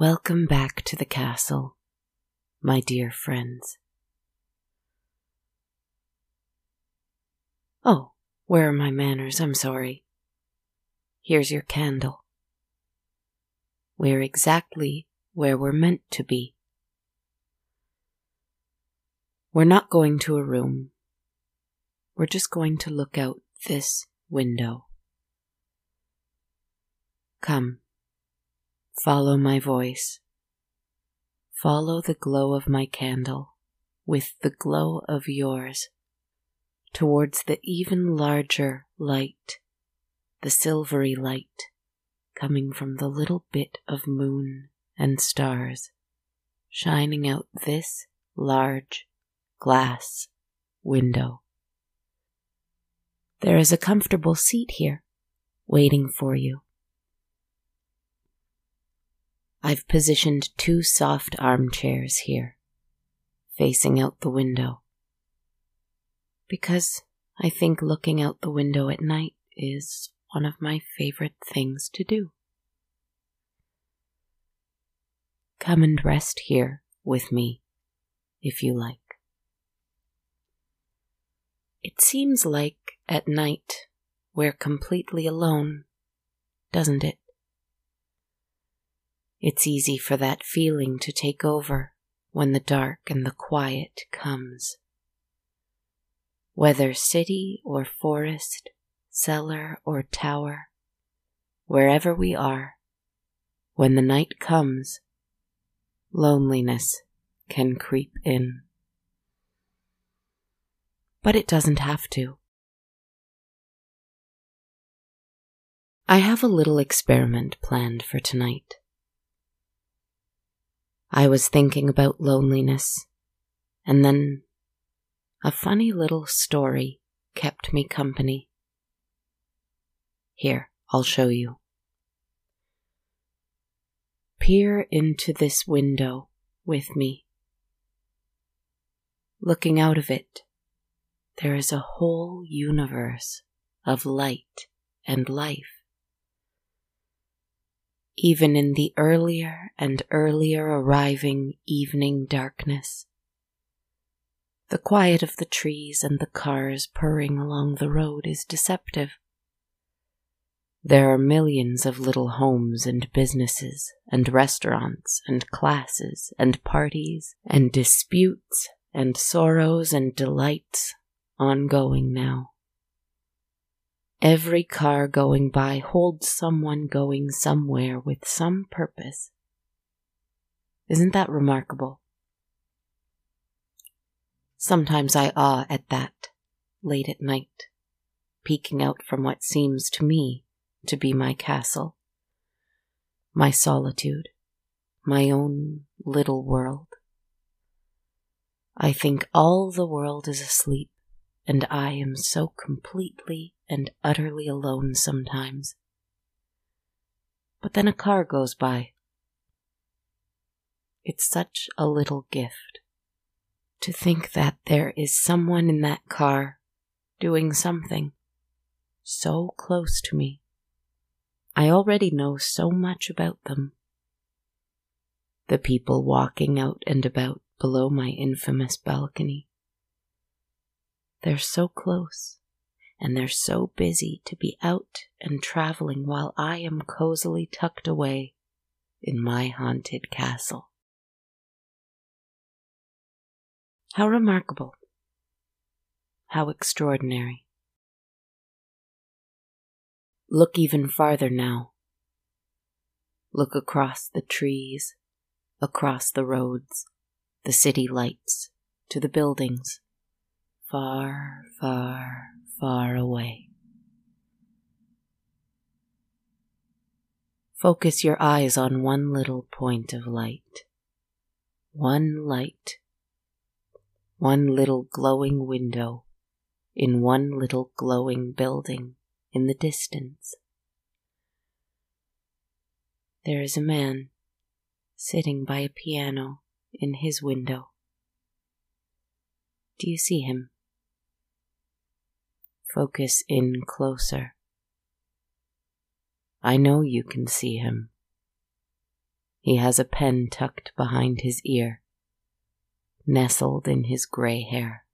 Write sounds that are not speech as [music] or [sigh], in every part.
Welcome back to the castle, my dear friends. Oh, where are my manners? I'm sorry. Here's your candle. We're exactly where we're meant to be. We're not going to a room. We're just going to look out this window. Come, follow my voice. Follow the glow of my candle with the glow of yours towards the even larger light, the silvery light coming from the little bit of moon and stars shining out this large glass window. There is a comfortable seat here waiting for you. I've positioned two soft armchairs here, facing out the window because I think looking out the window at night is one of my favorite things to do. Come and rest here with me if you like. It seems like at night we're completely alone, doesn't it? It's easy for that feeling to take over when the dark and the quiet comes. Whether city or forest, cellar or tower, wherever we are, when the night comes, loneliness can creep in. But it doesn't have to. I have a little experiment planned for tonight. I was thinking about loneliness, and then a funny little story kept me company. Here, I'll show you. Peer into this window with me. Looking out of it, there is a whole universe of light and life. Even in the earlier and earlier arriving evening darkness, the quiet of the trees and the cars purring along the road is deceptive. There are millions of little homes and businesses and restaurants and classes and parties and disputes and sorrows and delights ongoing now. Every car going by holds someone going somewhere with some purpose. Isn't that remarkable? Sometimes I awe at that, late at night, peeking out from what seems to me to be my castle, my solitude, my own little world. I think all the world is asleep, and I am so completely and utterly alone sometimes. But then a car goes by. It's such a little gift to think that there is someone in that car doing something so close to me. I already know so much about them. The people walking out and about below my infamous balcony. They're so close, and they're so busy to be out and traveling while I am cozily tucked away in my haunted castle. How remarkable. How extraordinary. Look even farther now. Look across the trees, across the roads, the city lights, to the buildings, far, far, far away. Focus your eyes on one little point of light. One light one little glowing window in one little glowing building in the distance. there is a man sitting by a piano in his window. Do you see him? Focus in closer. I know you can see him. He has a pen tucked behind his ear, nestled in his gray hair.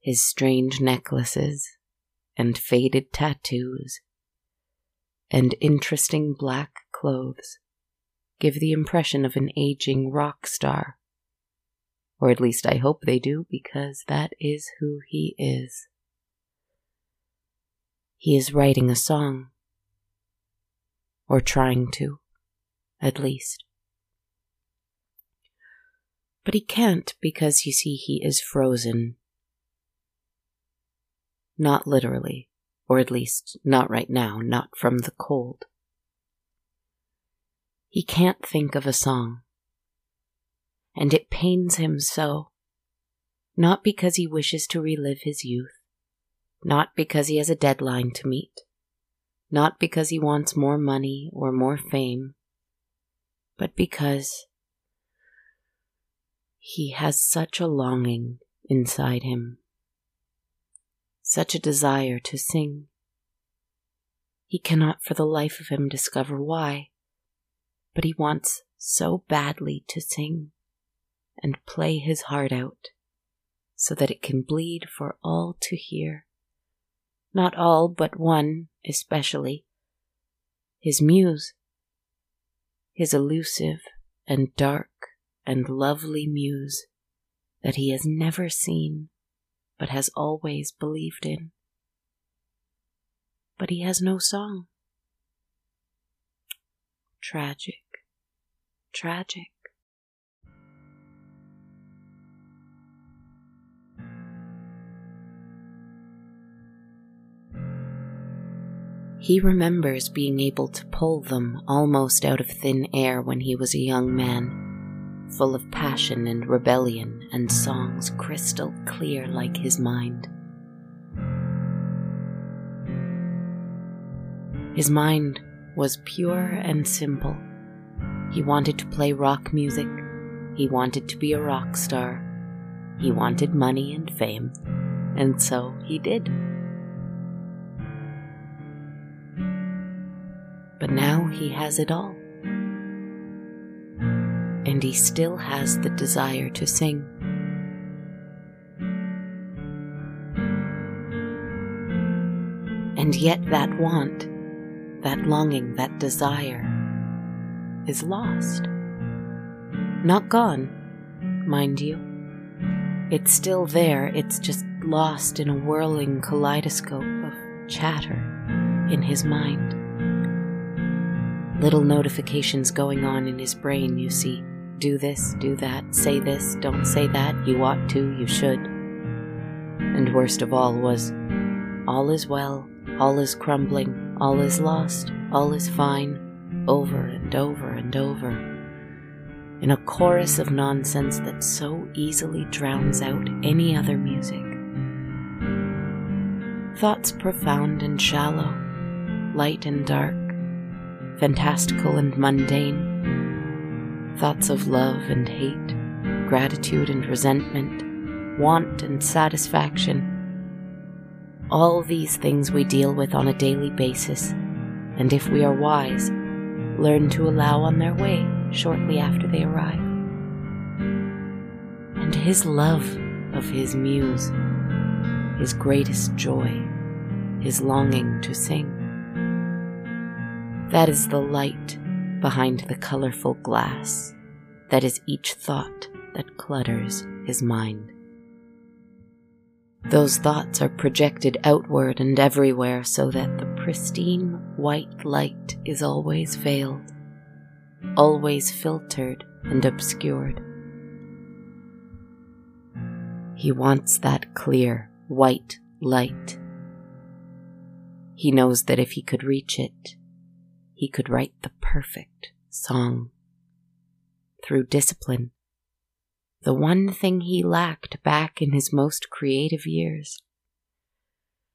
His strange necklaces and faded tattoos and interesting black clothes give the impression of an aging rock star. Or at least I hope they do, because that is who he is. He is writing a song. Or trying to, at least. But he can't because you see he is frozen. Not literally, or at least not right now, not from the cold. He can't think of a song. And it pains him so. Not because he wishes to relive his youth, not because he has a deadline to meet, not because he wants more money or more fame, but because he has such a longing inside him. Such a desire to sing. He cannot for the life of him discover why, but he wants so badly to sing and play his heart out so that it can bleed for all to hear. Not all, but one especially. His muse. His elusive and dark and lovely muse that he has never seen but has always believed in. But he has no song. Tragic, tragic. He remembers being able to pull them almost out of thin air when he was a young man full of passion and rebellion, and songs crystal clear like his mind. His mind was pure and simple. He wanted to play rock music. He wanted to be a rock star. He wanted money and fame. And so he did. He has it all and he still has the desire to sing. And yet, that want, that longing, that desire is lost. Not gone, mind you. It's still there, it's just lost in a whirling kaleidoscope of chatter in his mind. Little mm-hmm. notifications going on in his brain, you see do this, do that, say this, don't say that, you ought to, you should. And worst of all was, all is well, all is crumbling, all is lost, all is fine, over and over and over, in a chorus of nonsense that so easily drowns out any other music. Thoughts profound and shallow, light and dark, fantastical and mundane thoughts of love and hate, gratitude and resentment, want and satisfaction. All these things we deal with on a daily basis, and if we are wise, learn to allow on their way shortly after they arrive. And his love of his muse, his greatest joy, his longing to sing. That is the light behind the colorful glass that is each thought that clutters his mind. Those thoughts are projected outward and everywhere so that the pristine white light is always veiled, always filtered and obscured. He wants that clear, white light. He knows that if he could reach it, he could write the perfect song. Through discipline, the one thing he lacked back in his most creative years,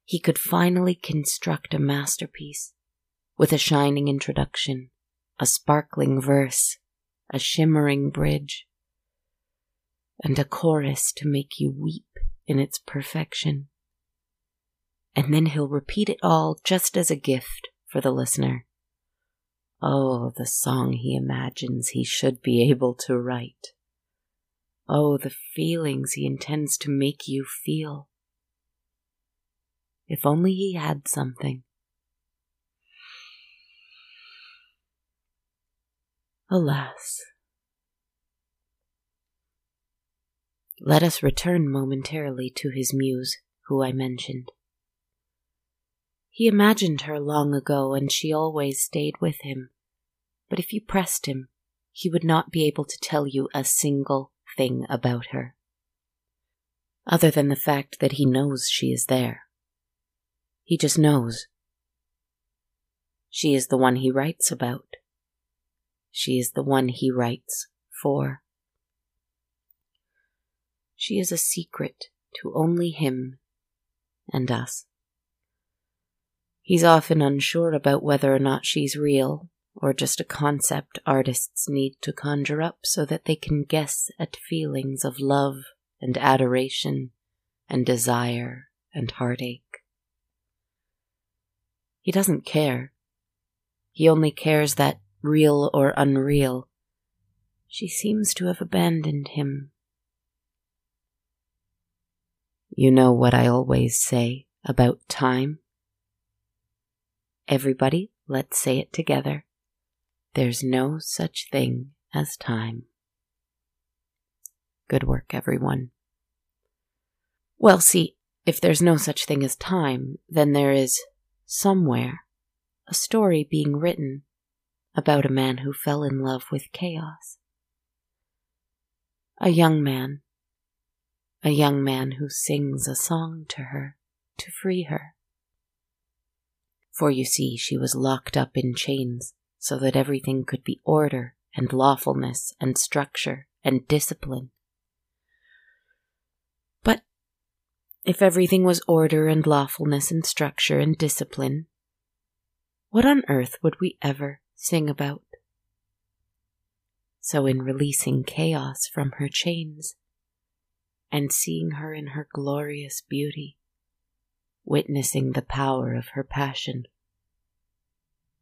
he could finally construct a masterpiece with a shining introduction, a sparkling verse, a shimmering bridge, and a chorus to make you weep in its perfection. And then he'll repeat it all just as a gift for the listener. Oh, the song he imagines he should be able to write. Oh, the feelings he intends to make you feel. If only he had something. Alas. Let us return momentarily to his muse, who I mentioned. He imagined her long ago, and she always stayed with him. But if you pressed him, he would not be able to tell you a single thing about her. Other than the fact that he knows she is there. He just knows. She is the one he writes about. She is the one he writes for. She is a secret to only him and us. He's often unsure about whether or not she's real or just a concept artists need to conjure up so that they can guess at feelings of love and adoration and desire and heartache. He doesn't care. He only cares that, real or unreal, she seems to have abandoned him. You know what I always say about time? Everybody, let's say it together. There's no such thing as time. Good work, everyone. Well, see, if there's no such thing as time, then there is, somewhere, a story being written about a man who fell in love with chaos. A young man. A young man who sings a song to her to free her for you see, she was locked up in chains so that everything could be order and lawfulness and structure and discipline. But if everything was order and lawfulness and structure and discipline, what on earth would we ever sing about? So, in releasing chaos from her chains and seeing her in her glorious beauty, witnessing the power of her passion.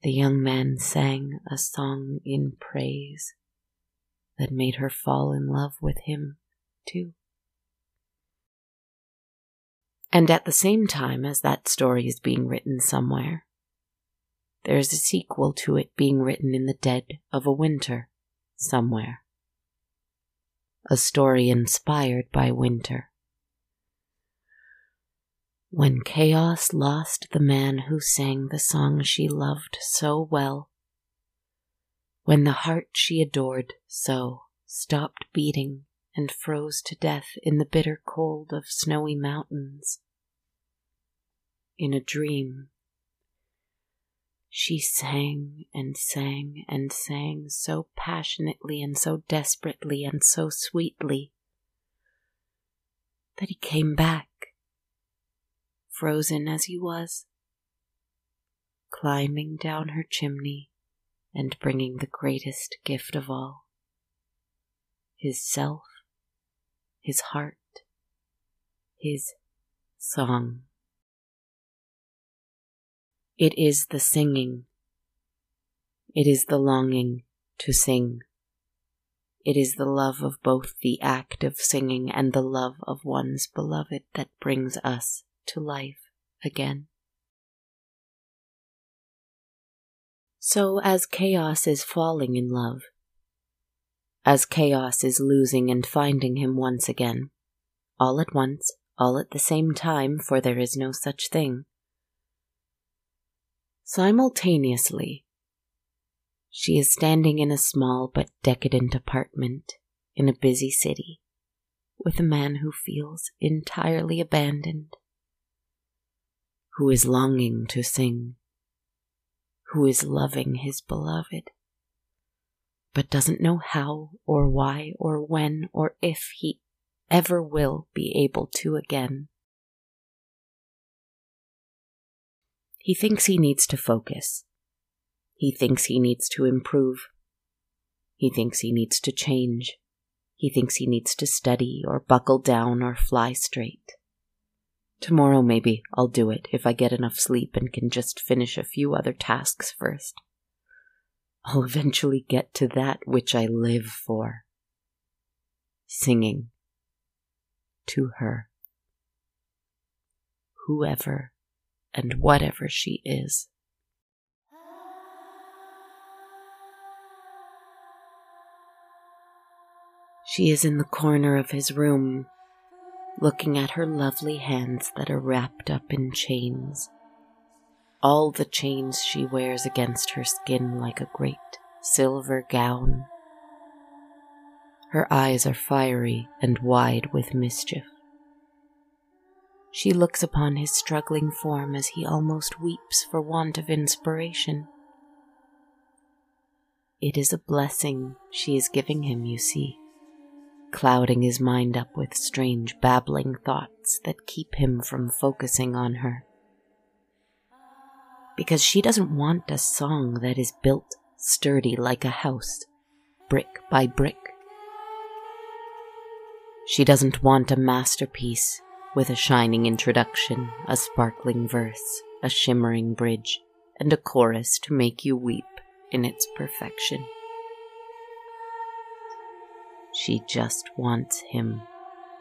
The young man sang a song in praise that made her fall in love with him, too. And at the same time as that story is being written somewhere, there is a sequel to it being written in the dead of a winter somewhere. A story inspired by winter when chaos lost the man who sang the song she loved so well, when the heart she adored so stopped beating and froze to death in the bitter cold of snowy mountains. In a dream, she sang and sang and sang so passionately and so desperately and so sweetly that he came back frozen as he was, climbing down her chimney and bringing the greatest gift of all his self, his heart, his song. It is the singing, it is the longing to sing. It is the love of both the act of singing and the love of one's beloved that brings us to life again. So, as chaos is falling in love, as chaos is losing and finding him once again, all at once, all at the same time, for there is no such thing, simultaneously, she is standing in a small but decadent apartment in a busy city with a man who feels entirely abandoned who is longing to sing, who is loving his beloved, but doesn't know how or why or when or if he ever will be able to again. He thinks he needs to focus, He thinks he needs to improve. He thinks he needs to change. He thinks he needs to study or buckle down or fly straight. Tomorrow, maybe, I'll do it if I get enough sleep and can just finish a few other tasks first. I'll eventually get to that which I live for singing to her, whoever and whatever she is. She is in the corner of his room, looking at her lovely hands that are wrapped up in chains. All the chains she wears against her skin like a great silver gown. Her eyes are fiery and wide with mischief. She looks upon his struggling form as he almost weeps for want of inspiration. It is a blessing she is giving him, you see clouding his mind up with strange babbling thoughts that keep him from focusing on her. Because she doesn't want a song that is built sturdy like a house, brick by brick. She doesn't want a masterpiece with a shining introduction, a sparkling verse, a shimmering bridge, and a chorus to make you weep in its perfection. She just wants him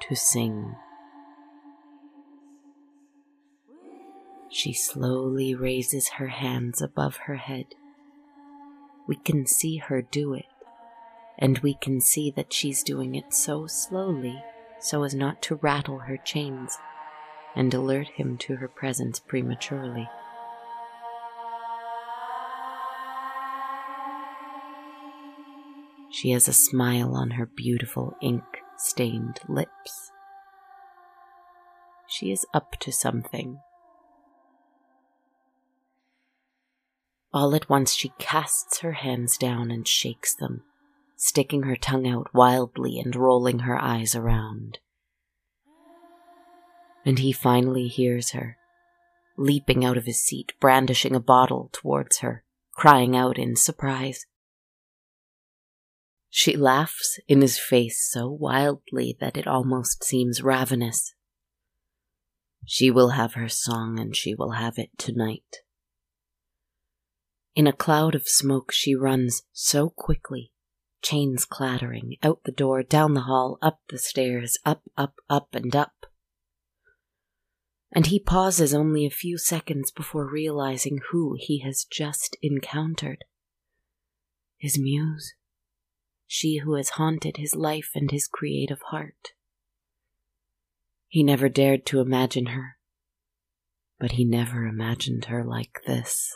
to sing. She slowly raises her hands above her head. We can see her do it, and we can see that she's doing it so slowly so as not to rattle her chains and alert him to her presence prematurely. She has a smile on her beautiful ink stained lips. She is up to something. All at once she casts her hands down and shakes them, sticking her tongue out wildly and rolling her eyes around. And he finally hears her, leaping out of his seat, brandishing a bottle towards her, crying out in surprise. She laughs in his face so wildly that it almost seems ravenous. She will have her song and she will have it tonight. In a cloud of smoke, she runs so quickly, chains clattering, out the door, down the hall, up the stairs, up, up, up, and up. And he pauses only a few seconds before realizing who he has just encountered. His muse she who has haunted his life and his creative heart. He never dared to imagine her, but he never imagined her like this.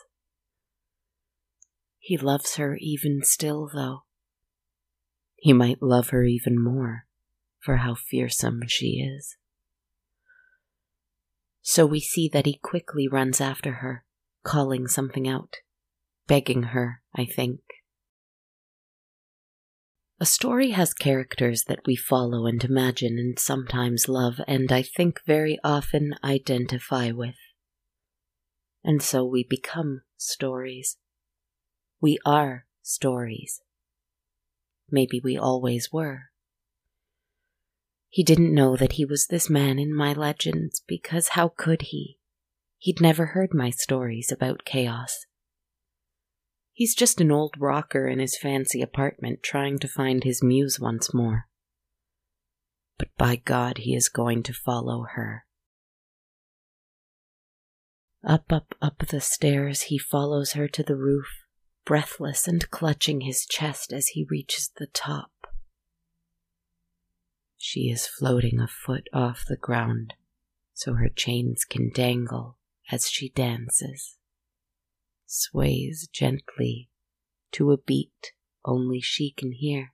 He loves her even still, though. He might love her even more for how fearsome she is. So we see that he quickly runs after her, calling something out, begging her, I think. A story has characters that we follow and imagine and sometimes love, and I think very often identify with. And so we become stories. We are stories. Maybe we always were. He didn't know that he was this man in my legends because how could he? He'd never heard my stories about chaos He's just an old rocker in his fancy apartment trying to find his muse once more. But by God, he is going to follow her. Up, up, up the stairs, he follows her to the roof, breathless and clutching his chest as he reaches the top. She is floating a foot off the ground so her chains can dangle as she dances sways gently to a beat only she can hear.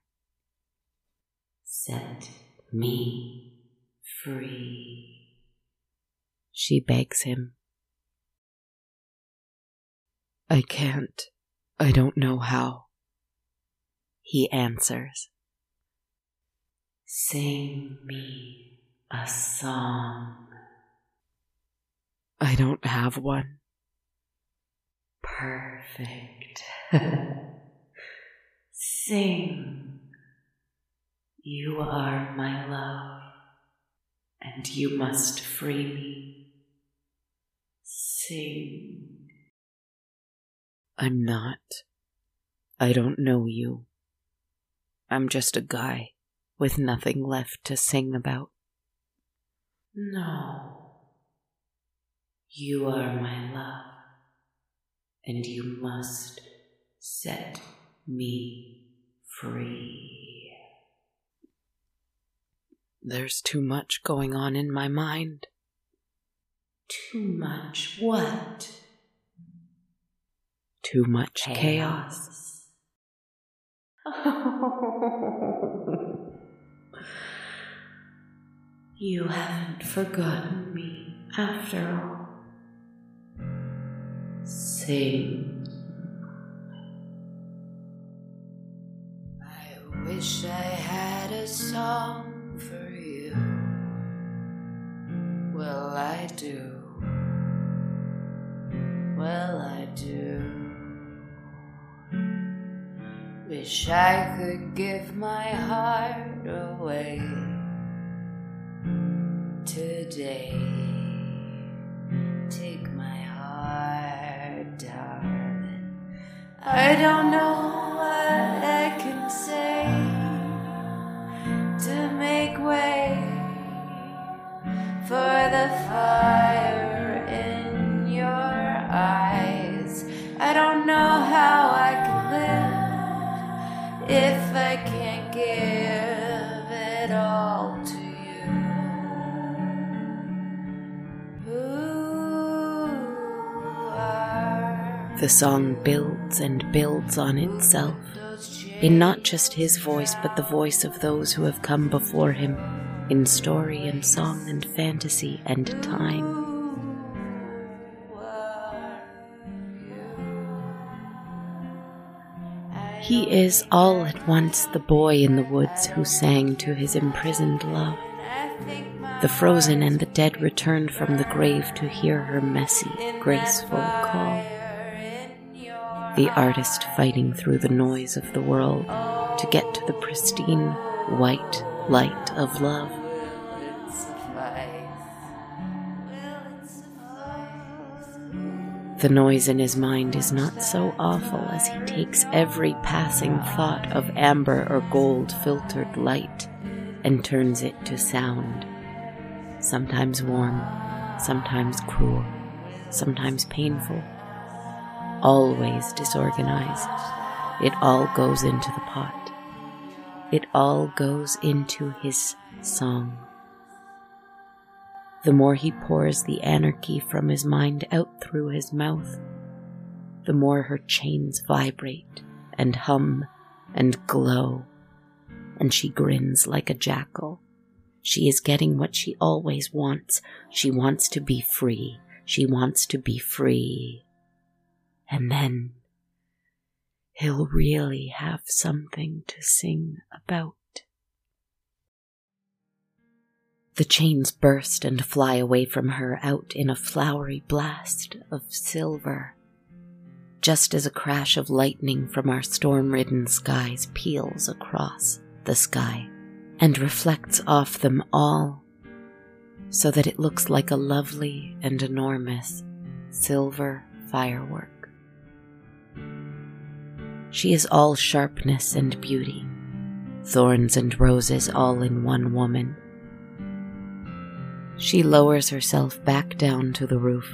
Set me free, she begs him. I can't. I don't know how. He answers. Sing me a song. I don't have one Perfect. [laughs] Sing. You are my love, and you must free me. Sing. I'm not. I don't know you. I'm just a guy with nothing left to sing about. No. You are my love, and you must set me free. There's too much going on in my mind. Too much what? Too much chaos. [laughs] you haven't forgotten me after all. Sing. I wish I had a song for you. Well, I do. Well, I do. Wish I could give my heart away today. Darling. I don't know what I can say to make way for the fire in your eyes. I don't know how I can live if I can't give the song builds and builds on itself, in not just his voice, but the voice of those who have come before him, in story and song and fantasy and time. He is all at once the boy in the woods who sang to his imprisoned love. The frozen and the dead returned from the grave to hear her messy, graceful call. The artist fighting through the noise of the world to get to the pristine, white light of love. The noise in his mind is not so awful as he takes every passing thought of amber or gold filtered light and turns it to sound. Sometimes warm, sometimes cruel, sometimes painful, always disorganized. It all goes into the pot. It all goes into his song. The more he pours the anarchy from his mind out through his mouth, the more her chains vibrate and hum and glow, and she grins like a jackal. She is getting what she always wants. She wants to be free. She wants to be free. And then he'll really have something to sing about. The chains burst and fly away from her out in a flowery blast of silver, just as a crash of lightning from our storm ridden skies peals across the sky and reflects off them all, so that it looks like a lovely and enormous silver firework. She is all sharpness and beauty, thorns and roses all in one woman. She lowers herself back down to the roof,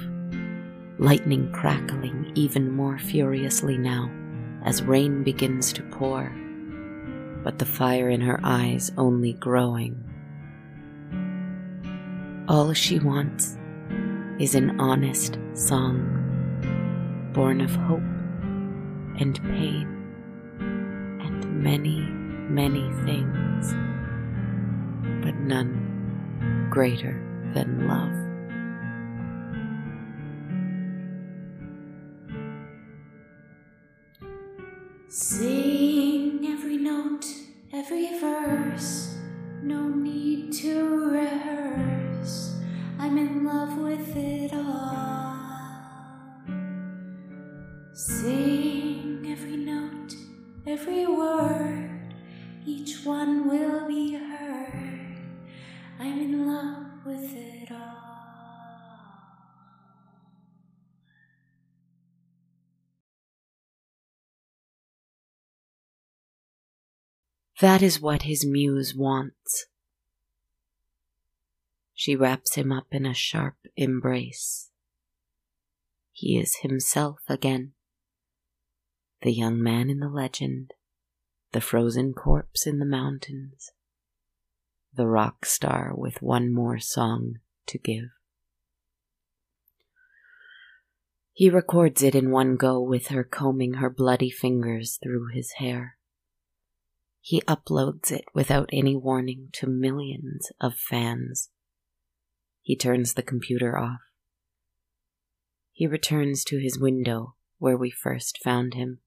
lightning crackling even more furiously now as rain begins to pour, but the fire in her eyes only growing. All she wants is an honest song, born of hope and pain and many, many things, but none greater than love. Sing That is what his muse wants. She wraps him up in a sharp embrace. He is himself again. The young man in the legend, the frozen corpse in the mountains, the rock star with one more song to give. He records it in one go with her combing her bloody fingers through his hair. He uploads it without any warning to millions of fans. He turns the computer off. He returns to his window where we first found him.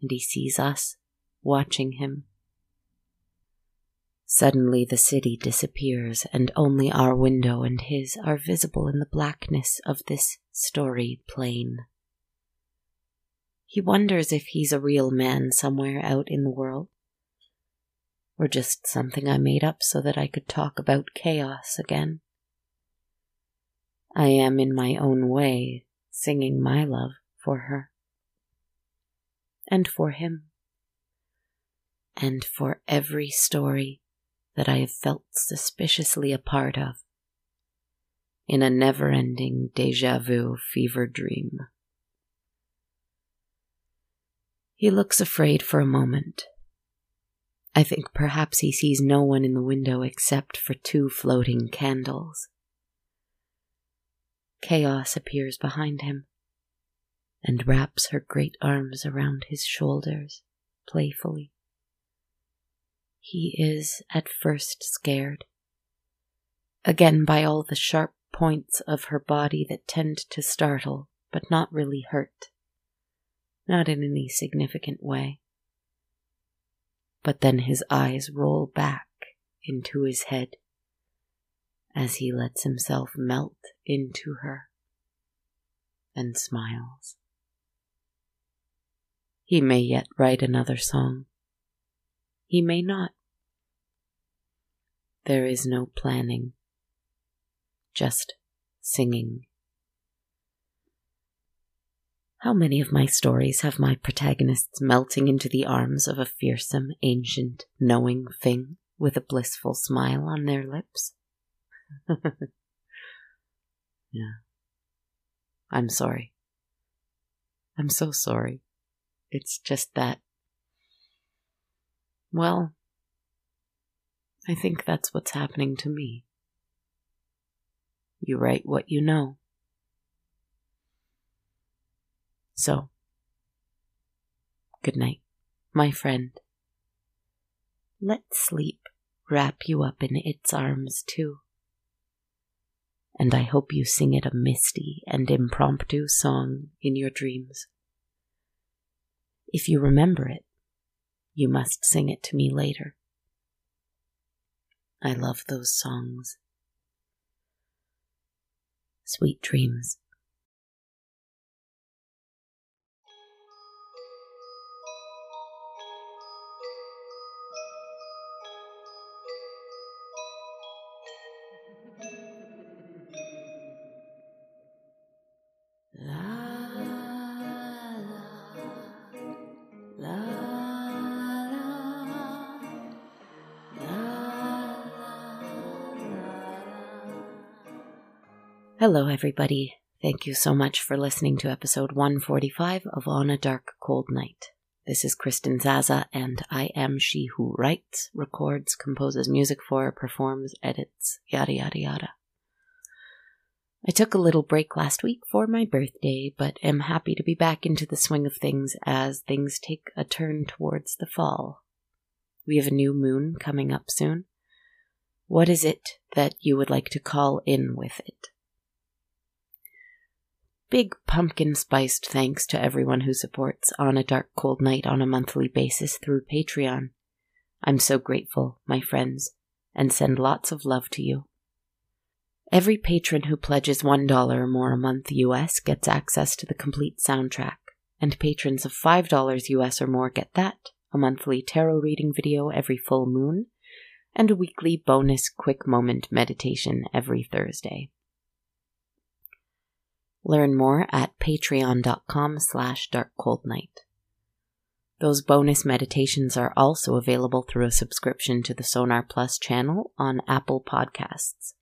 And he sees us watching him. Suddenly the city disappears, and only our window and his are visible in the blackness of this story plain. He wonders if he's a real man somewhere out in the world, or just something I made up so that I could talk about chaos again. I am in my own way singing my love for her, and for him, and for every story that I have felt suspiciously a part of in a never ending deja vu fever dream. He looks afraid for a moment. I think perhaps he sees no one in the window except for two floating candles. Chaos appears behind him and wraps her great arms around his shoulders playfully. He is at first scared, again by all the sharp points of her body that tend to startle but not really hurt not in any significant way. But then his eyes roll back into his head as he lets himself melt into her and smiles. He may yet write another song. He may not. There is no planning, just singing how many of my stories have my protagonists melting into the arms of a fearsome, ancient, knowing thing with a blissful smile on their lips? [laughs] yeah. I'm sorry. I'm so sorry. It's just that. Well, I think that's what's happening to me. You write what you know. So, good night, my friend. Let sleep wrap you up in its arms too. And I hope you sing it a misty and impromptu song in your dreams. If you remember it, you must sing it to me later. I love those songs. Sweet dreams. Hello, everybody. Thank you so much for listening to episode 145 of On a Dark Cold Night. This is Kristen Zaza, and I am she who writes, records, composes music for, performs, edits, yada yada yada. I took a little break last week for my birthday, but am happy to be back into the swing of things as things take a turn towards the fall. We have a new moon coming up soon. What is it that you would like to call in with it? Big pumpkin spiced thanks to everyone who supports On a Dark Cold Night on a monthly basis through Patreon. I'm so grateful, my friends, and send lots of love to you. Every patron who pledges $1 or more a month US gets access to the complete soundtrack, and patrons of $5 US or more get that a monthly tarot reading video every full moon, and a weekly bonus quick moment meditation every Thursday. Learn more at patreon.com slash darkcoldnight. Those bonus meditations are also available through a subscription to the Sonar Plus channel on Apple Podcasts.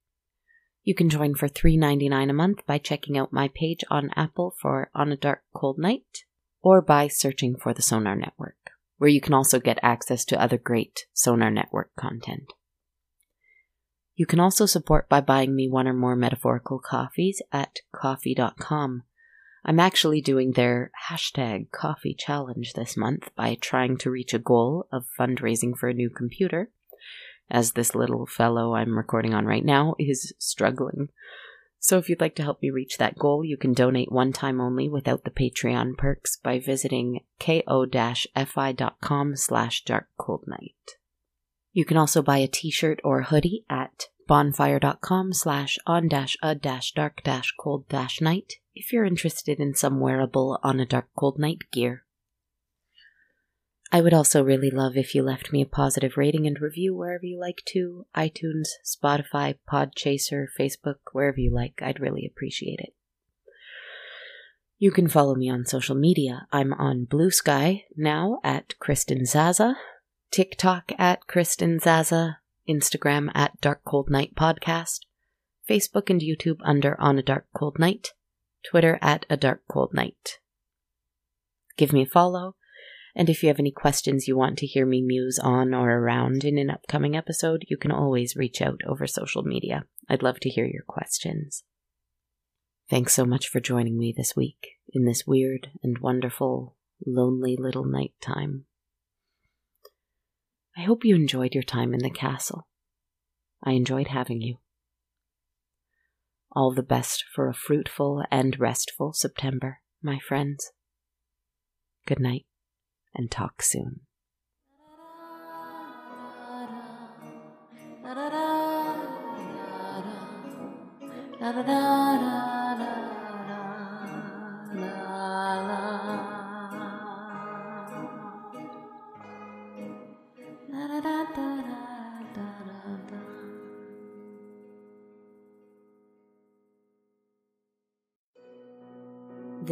You can join for $3.99 a month by checking out my page on Apple for On a Dark Cold Night or by searching for the Sonar Network, where you can also get access to other great Sonar Network content. You can also support by buying me one or more metaphorical coffees at ko-fi.com. I'm actually doing their hashtag coffee challenge this month by trying to reach a goal of fundraising for a new computer, as this little fellow I'm recording on right now is struggling. So if you'd like to help me reach that goal, you can donate one time only without the Patreon perks by visiting ko-fi.com slash darkcoldnight. You can also buy a t-shirt or hoodie at bonfire.com slash on dash a dash dark dash cold dash night if you're interested in some wearable on a dark cold night gear. I would also really love if you left me a positive rating and review wherever you like to iTunes, Spotify, Podchaser, Facebook, wherever you like. I'd really appreciate it. You can follow me on social media. I'm on Bluesky now at Kristen Zaza, TikTok at Kristen Zaza, Instagram at Dark Cold Night Podcast, Facebook and YouTube under On a Dark Cold Night, Twitter at A Dark Cold Night. Give me a follow, and if you have any questions you want to hear me muse on or around in an upcoming episode, you can always reach out over social media. I'd love to hear your questions. Thanks so much for joining me this week in this weird and wonderful, lonely little night time. I hope you enjoyed your time in the castle. I enjoyed having you. All the best for a fruitful and restful September, my friends. Good night, and talk soon.